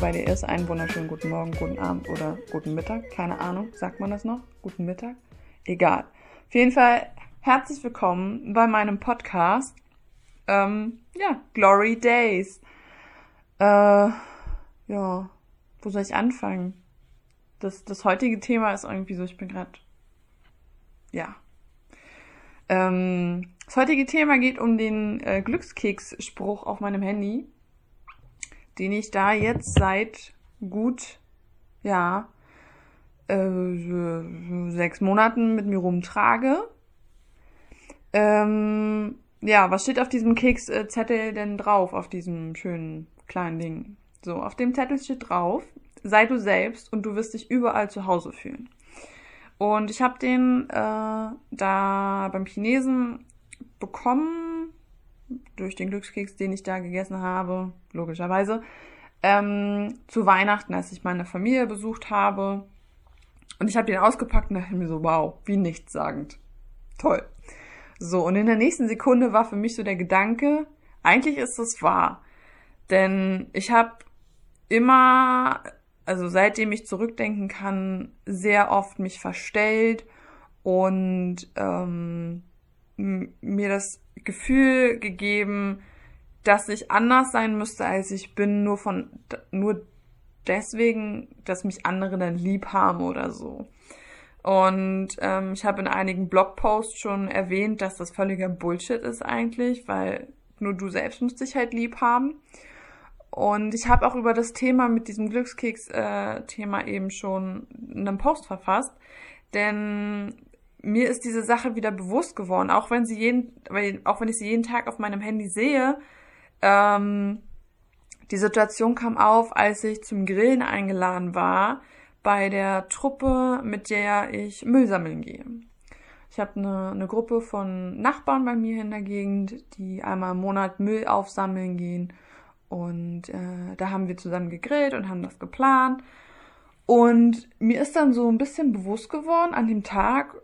bei dir ist, einen wunderschönen guten Morgen, guten Abend oder guten Mittag. Keine Ahnung, sagt man das noch? Guten Mittag? Egal. Auf jeden Fall herzlich willkommen bei meinem Podcast. Ähm, ja, Glory Days. Äh, ja, wo soll ich anfangen? Das, das heutige Thema ist irgendwie so, ich bin gerade, ja. Ähm, das heutige Thema geht um den äh, Glückskeks-Spruch auf meinem Handy, den ich da jetzt seit gut, ja, äh, sechs Monaten mit mir rumtrage. Ähm, ja, was steht auf diesem Kekszettel denn drauf, auf diesem schönen kleinen Ding? So, auf dem Zettel steht drauf, sei du selbst und du wirst dich überall zu Hause fühlen. Und ich habe den äh, da beim Chinesen bekommen, durch den Glückskeks, den ich da gegessen habe, logischerweise, ähm, zu Weihnachten, als ich meine Familie besucht habe. Und ich habe den ausgepackt und dachte mir so, wow, wie nichtssagend. Toll. So, und in der nächsten Sekunde war für mich so der Gedanke, eigentlich ist es wahr. Denn ich habe immer, also seitdem ich zurückdenken kann, sehr oft mich verstellt und ähm, mir das Gefühl gegeben, dass ich anders sein müsste, als ich bin, nur von nur deswegen, dass mich andere dann lieb haben oder so. Und ähm, ich habe in einigen Blogposts schon erwähnt, dass das völliger Bullshit ist eigentlich, weil nur du selbst musst dich halt lieb haben. Und ich habe auch über das Thema mit diesem Glückskeks-Thema äh, eben schon einen Post verfasst. Denn mir ist diese Sache wieder bewusst geworden, auch wenn sie jeden, auch wenn ich sie jeden Tag auf meinem Handy sehe. Ähm, die Situation kam auf, als ich zum Grillen eingeladen war bei der Truppe, mit der ich Müll sammeln gehe. Ich habe eine, eine Gruppe von Nachbarn bei mir in der Gegend, die einmal im Monat Müll aufsammeln gehen. Und äh, da haben wir zusammen gegrillt und haben das geplant. Und mir ist dann so ein bisschen bewusst geworden an dem Tag,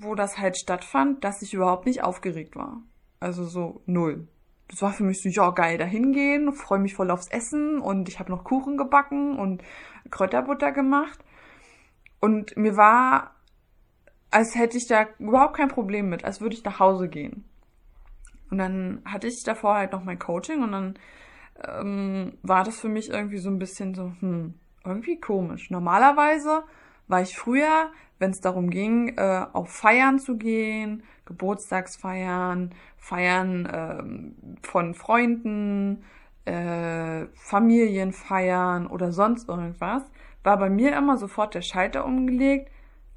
wo das halt stattfand, dass ich überhaupt nicht aufgeregt war. Also so null. Das war für mich so, ja, geil, da hingehen, freue mich voll aufs Essen und ich habe noch Kuchen gebacken und Kräuterbutter gemacht. Und mir war, als hätte ich da überhaupt kein Problem mit, als würde ich nach Hause gehen. Und dann hatte ich davor halt noch mein Coaching und dann ähm, war das für mich irgendwie so ein bisschen so, hm, irgendwie komisch. Normalerweise war ich früher wenn es darum ging, äh, auf Feiern zu gehen, Geburtstagsfeiern, Feiern äh, von Freunden, äh, Familienfeiern oder sonst irgendwas, war bei mir immer sofort der Schalter umgelegt.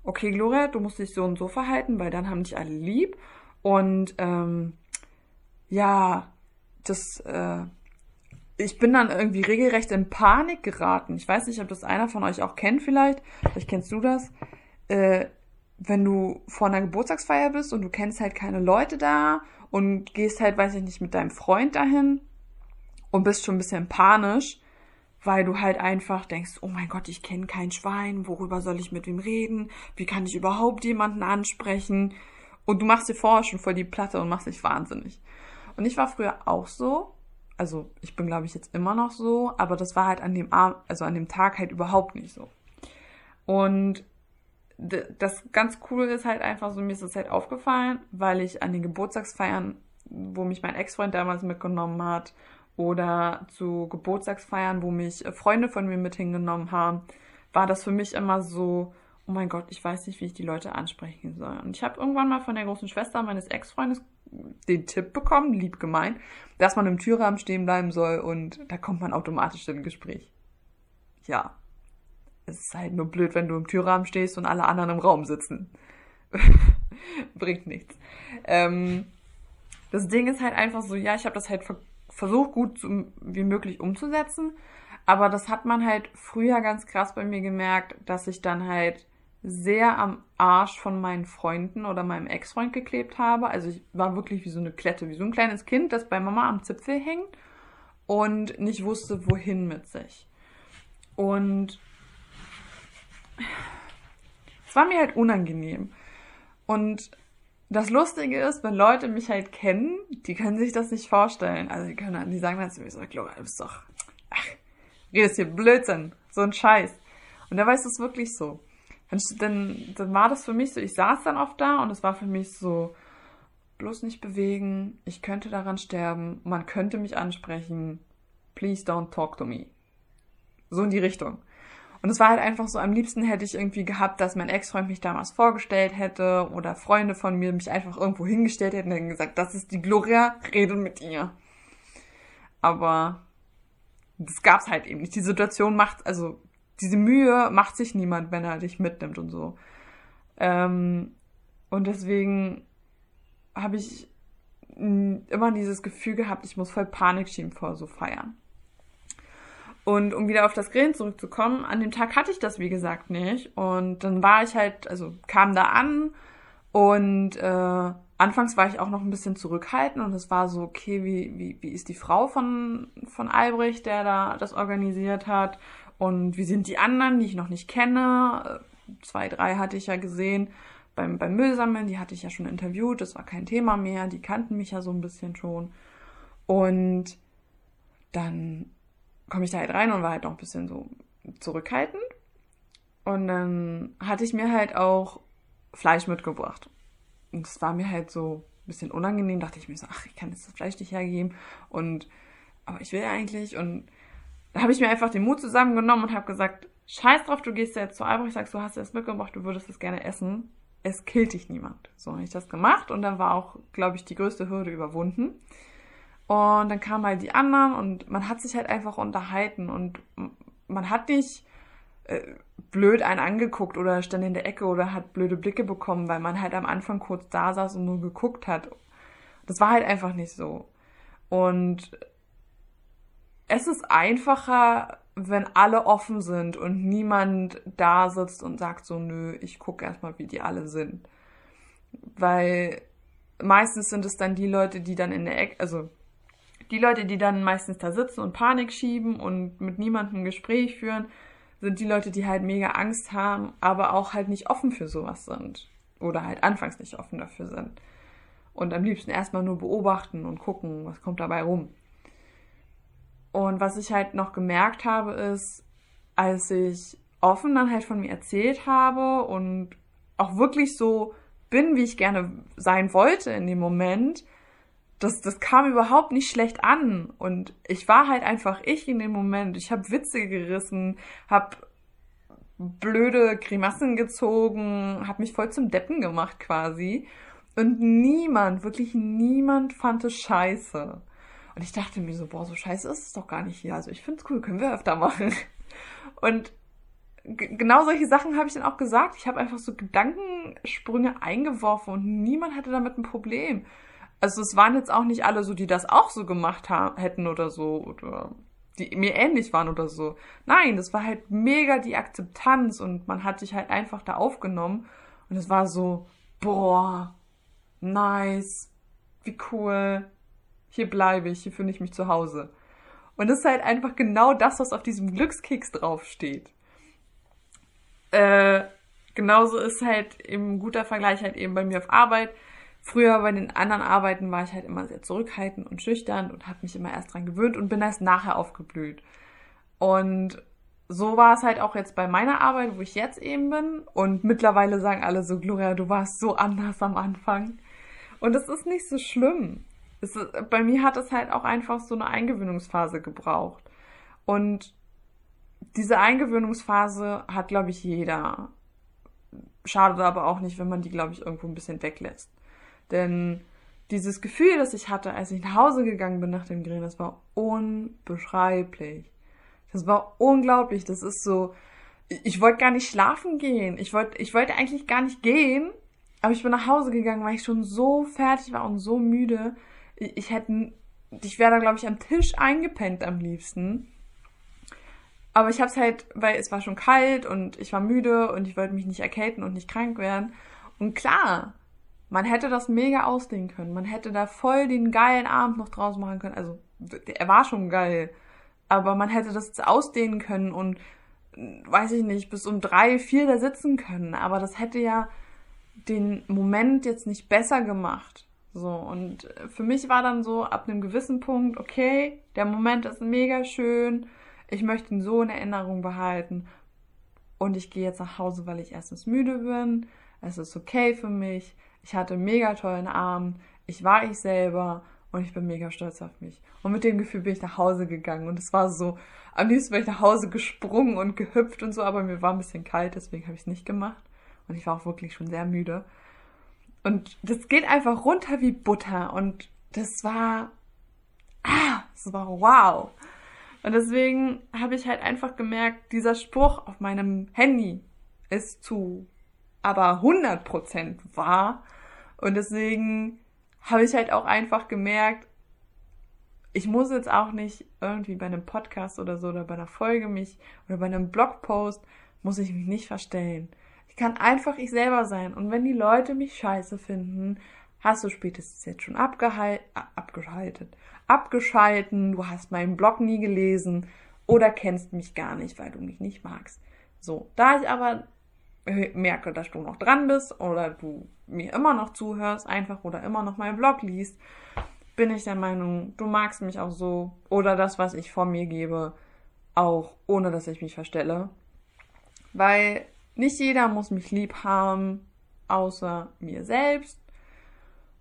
Okay, Gloria, du musst dich so und so verhalten, weil dann haben dich alle lieb. Und ähm, ja, das, äh, ich bin dann irgendwie regelrecht in Panik geraten. Ich weiß nicht, ob das einer von euch auch kennt vielleicht. Vielleicht kennst du das äh, wenn du vor einer Geburtstagsfeier bist und du kennst halt keine Leute da und gehst halt, weiß ich nicht, mit deinem Freund dahin und bist schon ein bisschen panisch, weil du halt einfach denkst, oh mein Gott, ich kenne kein Schwein, worüber soll ich mit wem reden? Wie kann ich überhaupt jemanden ansprechen? Und du machst dir vorher schon voll die Platte und machst dich wahnsinnig. Und ich war früher auch so, also ich bin glaube ich jetzt immer noch so, aber das war halt an dem Abend, also an dem Tag halt überhaupt nicht so. Und das ganz cool ist halt einfach so, mir ist das halt aufgefallen, weil ich an den Geburtstagsfeiern, wo mich mein Ex-Freund damals mitgenommen hat, oder zu Geburtstagsfeiern, wo mich Freunde von mir mit hingenommen haben, war das für mich immer so, oh mein Gott, ich weiß nicht, wie ich die Leute ansprechen soll. Und ich habe irgendwann mal von der großen Schwester meines Ex-Freundes den Tipp bekommen, lieb gemeint, dass man im Türrahmen stehen bleiben soll und da kommt man automatisch in Gespräch. Ja, es ist halt nur blöd, wenn du im Türrahmen stehst und alle anderen im Raum sitzen. Bringt nichts. Ähm, das Ding ist halt einfach so, ja, ich habe das halt versucht, gut zu, wie möglich umzusetzen. Aber das hat man halt früher ganz krass bei mir gemerkt, dass ich dann halt sehr am Arsch von meinen Freunden oder meinem Ex-Freund geklebt habe. Also ich war wirklich wie so eine Klette, wie so ein kleines Kind, das bei Mama am Zipfel hängt und nicht wusste, wohin mit sich. Und es war mir halt unangenehm. Und das Lustige ist, wenn Leute mich halt kennen, die können sich das nicht vorstellen. Also die können, die sagen dann zu mir so, Gloria, du bist doch, ach, redest hier Blödsinn, so ein Scheiß. Und da weiß es wirklich so. Dann, dann war das für mich so, ich saß dann oft da und es war für mich so, bloß nicht bewegen, ich könnte daran sterben, man könnte mich ansprechen, please don't talk to me. So in die Richtung. Und es war halt einfach so, am liebsten hätte ich irgendwie gehabt, dass mein Ex-Freund mich damals vorgestellt hätte oder Freunde von mir mich einfach irgendwo hingestellt hätten und gesagt, das ist die Gloria, rede mit ihr. Aber das gab's halt eben nicht. Die Situation macht, also diese Mühe macht sich niemand, wenn er dich mitnimmt und so. Ähm, und deswegen habe ich immer dieses Gefühl gehabt, ich muss voll Panik schieben vor so Feiern. Und um wieder auf das Grillen zurückzukommen, an dem Tag hatte ich das, wie gesagt, nicht. Und dann war ich halt, also kam da an und äh, anfangs war ich auch noch ein bisschen zurückhaltend und es war so, okay, wie, wie, wie ist die Frau von, von Albrecht, der da das organisiert hat? Und wie sind die anderen, die ich noch nicht kenne? Zwei, drei hatte ich ja gesehen beim, beim Müllsammeln, die hatte ich ja schon interviewt, das war kein Thema mehr, die kannten mich ja so ein bisschen schon. Und dann komme ich da halt rein und war halt noch ein bisschen so zurückhaltend. Und dann hatte ich mir halt auch Fleisch mitgebracht. Und das war mir halt so ein bisschen unangenehm. Dachte ich mir so, ach, ich kann jetzt das Fleisch nicht hergeben. Und, aber ich will ja eigentlich. Und da habe ich mir einfach den Mut zusammengenommen und habe gesagt, scheiß drauf, du gehst jetzt zu Albrecht, sagst, du hast es mitgebracht, du würdest es gerne essen. Es killt dich niemand. So habe ich das gemacht und dann war auch, glaube ich, die größte Hürde überwunden. Und dann kamen halt die anderen und man hat sich halt einfach unterhalten und man hat nicht äh, blöd einen angeguckt oder stand in der Ecke oder hat blöde Blicke bekommen, weil man halt am Anfang kurz da saß und nur geguckt hat. Das war halt einfach nicht so. Und es ist einfacher, wenn alle offen sind und niemand da sitzt und sagt so, nö, ich gucke erstmal, wie die alle sind. Weil meistens sind es dann die Leute, die dann in der Ecke, also die Leute, die dann meistens da sitzen und Panik schieben und mit niemandem Gespräch führen, sind die Leute, die halt mega Angst haben, aber auch halt nicht offen für sowas sind. Oder halt anfangs nicht offen dafür sind. Und am liebsten erstmal nur beobachten und gucken, was kommt dabei rum. Und was ich halt noch gemerkt habe, ist, als ich offen dann halt von mir erzählt habe und auch wirklich so bin, wie ich gerne sein wollte in dem Moment, das, das kam überhaupt nicht schlecht an. Und ich war halt einfach ich in dem Moment. Ich habe Witze gerissen, habe blöde Grimassen gezogen, habe mich voll zum Deppen gemacht quasi. Und niemand, wirklich niemand fand es scheiße. Und ich dachte mir so, boah, so scheiße ist es doch gar nicht hier. Also ich find's cool, können wir öfter machen. Und genau solche Sachen habe ich dann auch gesagt. Ich habe einfach so Gedankensprünge eingeworfen und niemand hatte damit ein Problem also es waren jetzt auch nicht alle so, die das auch so gemacht hätten oder so, oder die mir ähnlich waren oder so. Nein, das war halt mega die Akzeptanz und man hat sich halt einfach da aufgenommen und es war so, boah, nice, wie cool, hier bleibe ich, hier finde ich mich zu Hause. Und das ist halt einfach genau das, was auf diesem Glückskeks draufsteht. Äh, genauso ist halt eben guter Vergleich halt eben bei mir auf Arbeit Früher bei den anderen Arbeiten war ich halt immer sehr zurückhaltend und schüchtern und habe mich immer erst dran gewöhnt und bin erst nachher aufgeblüht. Und so war es halt auch jetzt bei meiner Arbeit, wo ich jetzt eben bin. Und mittlerweile sagen alle so, Gloria, du warst so anders am Anfang. Und es ist nicht so schlimm. Ist, bei mir hat es halt auch einfach so eine Eingewöhnungsphase gebraucht. Und diese Eingewöhnungsphase hat, glaube ich, jeder. Schadet aber auch nicht, wenn man die, glaube ich, irgendwo ein bisschen weglässt. Denn dieses Gefühl, das ich hatte, als ich nach Hause gegangen bin nach dem Grillen, das war unbeschreiblich. Das war unglaublich. Das ist so, ich wollte gar nicht schlafen gehen. Ich wollte, ich wollte eigentlich gar nicht gehen, aber ich bin nach Hause gegangen, weil ich schon so fertig war und so müde. Ich, hätte, ich wäre da glaube ich am Tisch eingepennt am liebsten. Aber ich hab's halt, weil es war schon kalt und ich war müde und ich wollte mich nicht erkälten und nicht krank werden. Und klar, man hätte das mega ausdehnen können. Man hätte da voll den geilen Abend noch draus machen können. Also, er war schon geil. Aber man hätte das ausdehnen können und, weiß ich nicht, bis um drei, vier da sitzen können. Aber das hätte ja den Moment jetzt nicht besser gemacht. So, und für mich war dann so ab einem gewissen Punkt, okay, der Moment ist mega schön, ich möchte ihn so in Erinnerung behalten und ich gehe jetzt nach Hause, weil ich erstens müde bin, es ist okay für mich, ich hatte einen mega tollen Abend, ich war ich selber und ich bin mega stolz auf mich. Und mit dem Gefühl bin ich nach Hause gegangen und es war so, am liebsten bin ich nach Hause gesprungen und gehüpft und so, aber mir war ein bisschen kalt, deswegen habe ich es nicht gemacht und ich war auch wirklich schon sehr müde. Und das geht einfach runter wie Butter. Und das war, ah, das war wow. Und deswegen habe ich halt einfach gemerkt, dieser Spruch auf meinem Handy ist zu aber 100% wahr. Und deswegen habe ich halt auch einfach gemerkt, ich muss jetzt auch nicht irgendwie bei einem Podcast oder so oder bei einer Folge mich oder bei einem Blogpost muss ich mich nicht verstellen kann einfach ich selber sein. Und wenn die Leute mich scheiße finden, hast du spätestens jetzt schon abgehal abgeschaltet, abgeschalten, du hast meinen Blog nie gelesen oder kennst mich gar nicht, weil du mich nicht magst. So, da ich aber merke, dass du noch dran bist oder du mir immer noch zuhörst, einfach oder immer noch meinen Blog liest, bin ich der Meinung, du magst mich auch so oder das, was ich von mir gebe, auch ohne dass ich mich verstelle. Weil nicht jeder muss mich lieb haben, außer mir selbst.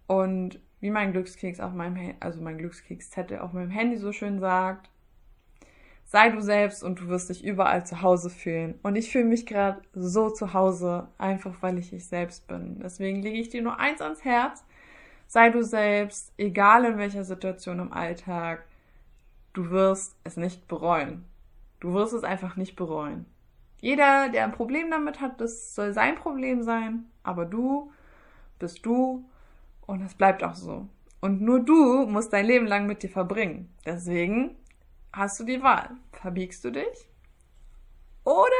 Und wie mein Glückskeks auf meinem, also mein Glückskeks-Zettel auf meinem Handy so schön sagt, sei du selbst und du wirst dich überall zu Hause fühlen. Und ich fühle mich gerade so zu Hause, einfach weil ich ich selbst bin. Deswegen lege ich dir nur eins ans Herz. Sei du selbst, egal in welcher Situation im Alltag, du wirst es nicht bereuen. Du wirst es einfach nicht bereuen. Jeder, der ein Problem damit hat, das soll sein Problem sein, aber du bist du und es bleibt auch so. Und nur du musst dein Leben lang mit dir verbringen. Deswegen hast du die Wahl. Verbiegst du dich? Oder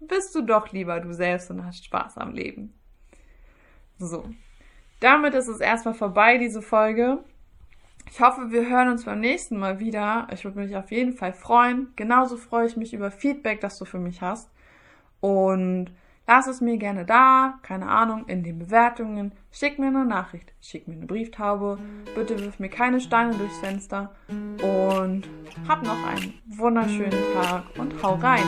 bist du doch lieber du selbst und hast Spaß am Leben? So. Damit ist es erstmal vorbei, diese Folge. Ich hoffe, wir hören uns beim nächsten Mal wieder. Ich würde mich auf jeden Fall freuen. Genauso freue ich mich über Feedback, das du für mich hast. Und lass es mir gerne da, keine Ahnung, in den Bewertungen. Schick mir eine Nachricht, schick mir eine Brieftaube. Bitte wirf mir keine Steine durchs Fenster. Und hab noch einen wunderschönen Tag und hau rein.